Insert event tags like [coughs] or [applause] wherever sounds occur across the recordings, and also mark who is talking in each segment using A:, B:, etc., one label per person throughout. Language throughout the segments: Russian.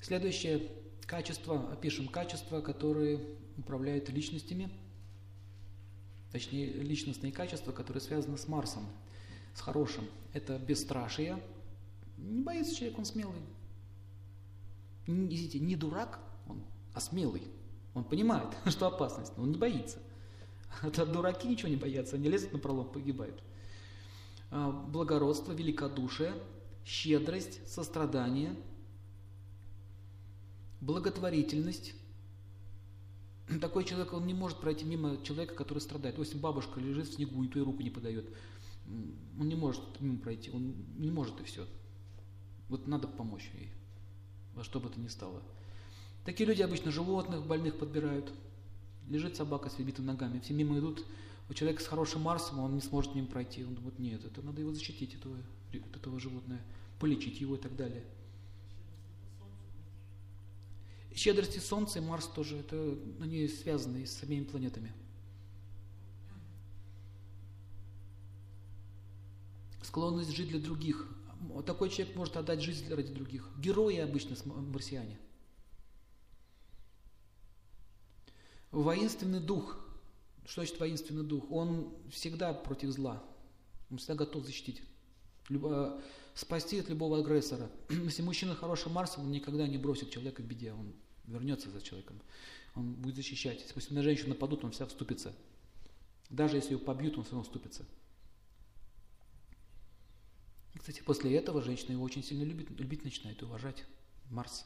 A: Следующее качество, опишем качества, которые управляют личностями, точнее личностные качества, которые связаны с Марсом, с хорошим. Это бесстрашие. Не боится человек, он смелый. Не, извините, не дурак он, а смелый. Он понимает, [laughs] что опасность, но он не боится. [laughs] Это дураки ничего не боятся, они лезут на пролом, погибают. А, благородство, великодушие, щедрость, сострадание, благотворительность. [clears throat] Такой человек, он не может пройти мимо человека, который страдает. То есть бабушка лежит в снегу и и руку не подает. Он не может мимо пройти, он не может и все. Вот надо помочь ей, во что бы то ни стало. Такие люди обычно животных больных подбирают. Лежит собака с перебитыми ногами, все мимо идут, у человека с хорошим Марсом, он не сможет мимо пройти. Он думает, нет, это надо его защитить, этого, этого животное, полечить его и так далее. Щедрости Солнца и Марс тоже, это, они связаны с обеими планетами. Склонность жить для других. Такой человек может отдать жизнь ради других. Герои обычно марсиане – Воинственный дух. Что значит воинственный дух? Он всегда против зла. Он всегда готов защитить. Любо, спасти от любого агрессора. [clears throat] Если мужчина хороший Марсом, он никогда не бросит человека в беде. Он вернется за человеком. Он будет защищать. Если на женщину нападут, он вся вступится. Даже если ее побьют, он все равно вступится. кстати, после этого женщина его очень сильно любит, любить начинает, уважать. Марс.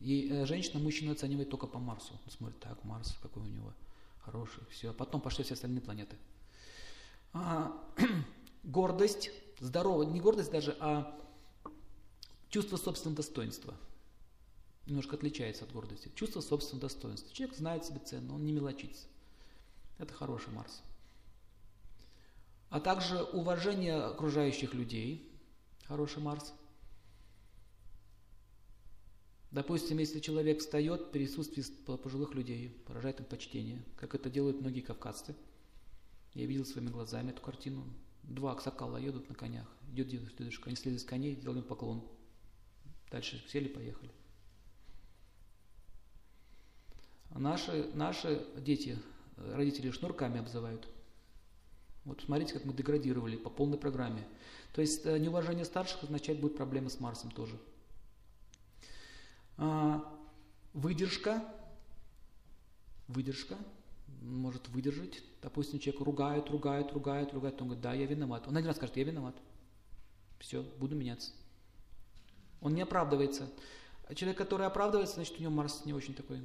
A: И э, женщина мужчину оценивает только по Марсу. Он смотрит, так, Марс, какой у него хороший, все. А потом пошли все остальные планеты. А, [clears throat] гордость, здоровая, не гордость даже, а чувство собственного достоинства. Немножко отличается от гордости. Чувство собственного достоинства. Человек знает себе цену, он не мелочится. Это хороший Марс. А также уважение окружающих людей. Хороший Марс. Допустим, если человек встает в присутствии пожилых людей, выражает им почтение, как это делают многие кавказцы. Я видел своими глазами эту картину. Два аксакала едут на конях, идет дедушка, они слезли с коней, делали им поклон. Дальше сели, поехали. А наши, наши дети, родители шнурками обзывают. Вот смотрите, как мы деградировали по полной программе. То есть э, неуважение старших означает будет проблемы с Марсом тоже. А, выдержка, выдержка, может выдержать. Допустим, человек ругает, ругает, ругает, ругает, он говорит, да, я виноват. Он один раз скажет, я виноват. Все, буду меняться. Он не оправдывается. Человек, который оправдывается, значит, у него Марс не очень такой,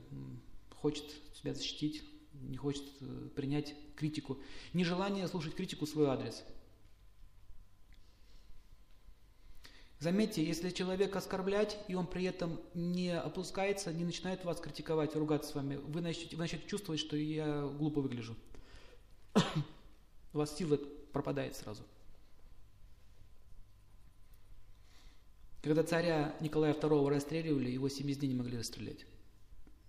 A: хочет себя защитить, не хочет э, принять критику. Нежелание слушать критику в свой адрес – Заметьте, если человек оскорблять, и он при этом не опускается, не начинает вас критиковать, ругаться с вами, вы начнете, вы начнете чувствовать, что я глупо выгляжу. [coughs] У вас сила пропадает сразу. Когда царя Николая II расстреливали, его семь дней не могли расстрелять.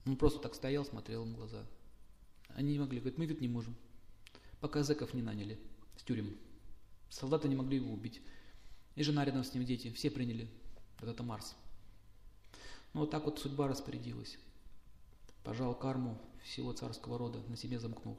A: Он просто так стоял, смотрел им в глаза. Они не могли, говорят, мы вид не можем. Пока зэков не наняли с тюрем. Солдаты не могли его убить. И жена рядом с ним, дети, все приняли. Вот это Марс. Ну вот так вот судьба распорядилась. Пожал карму всего царского рода, на себе замкнул.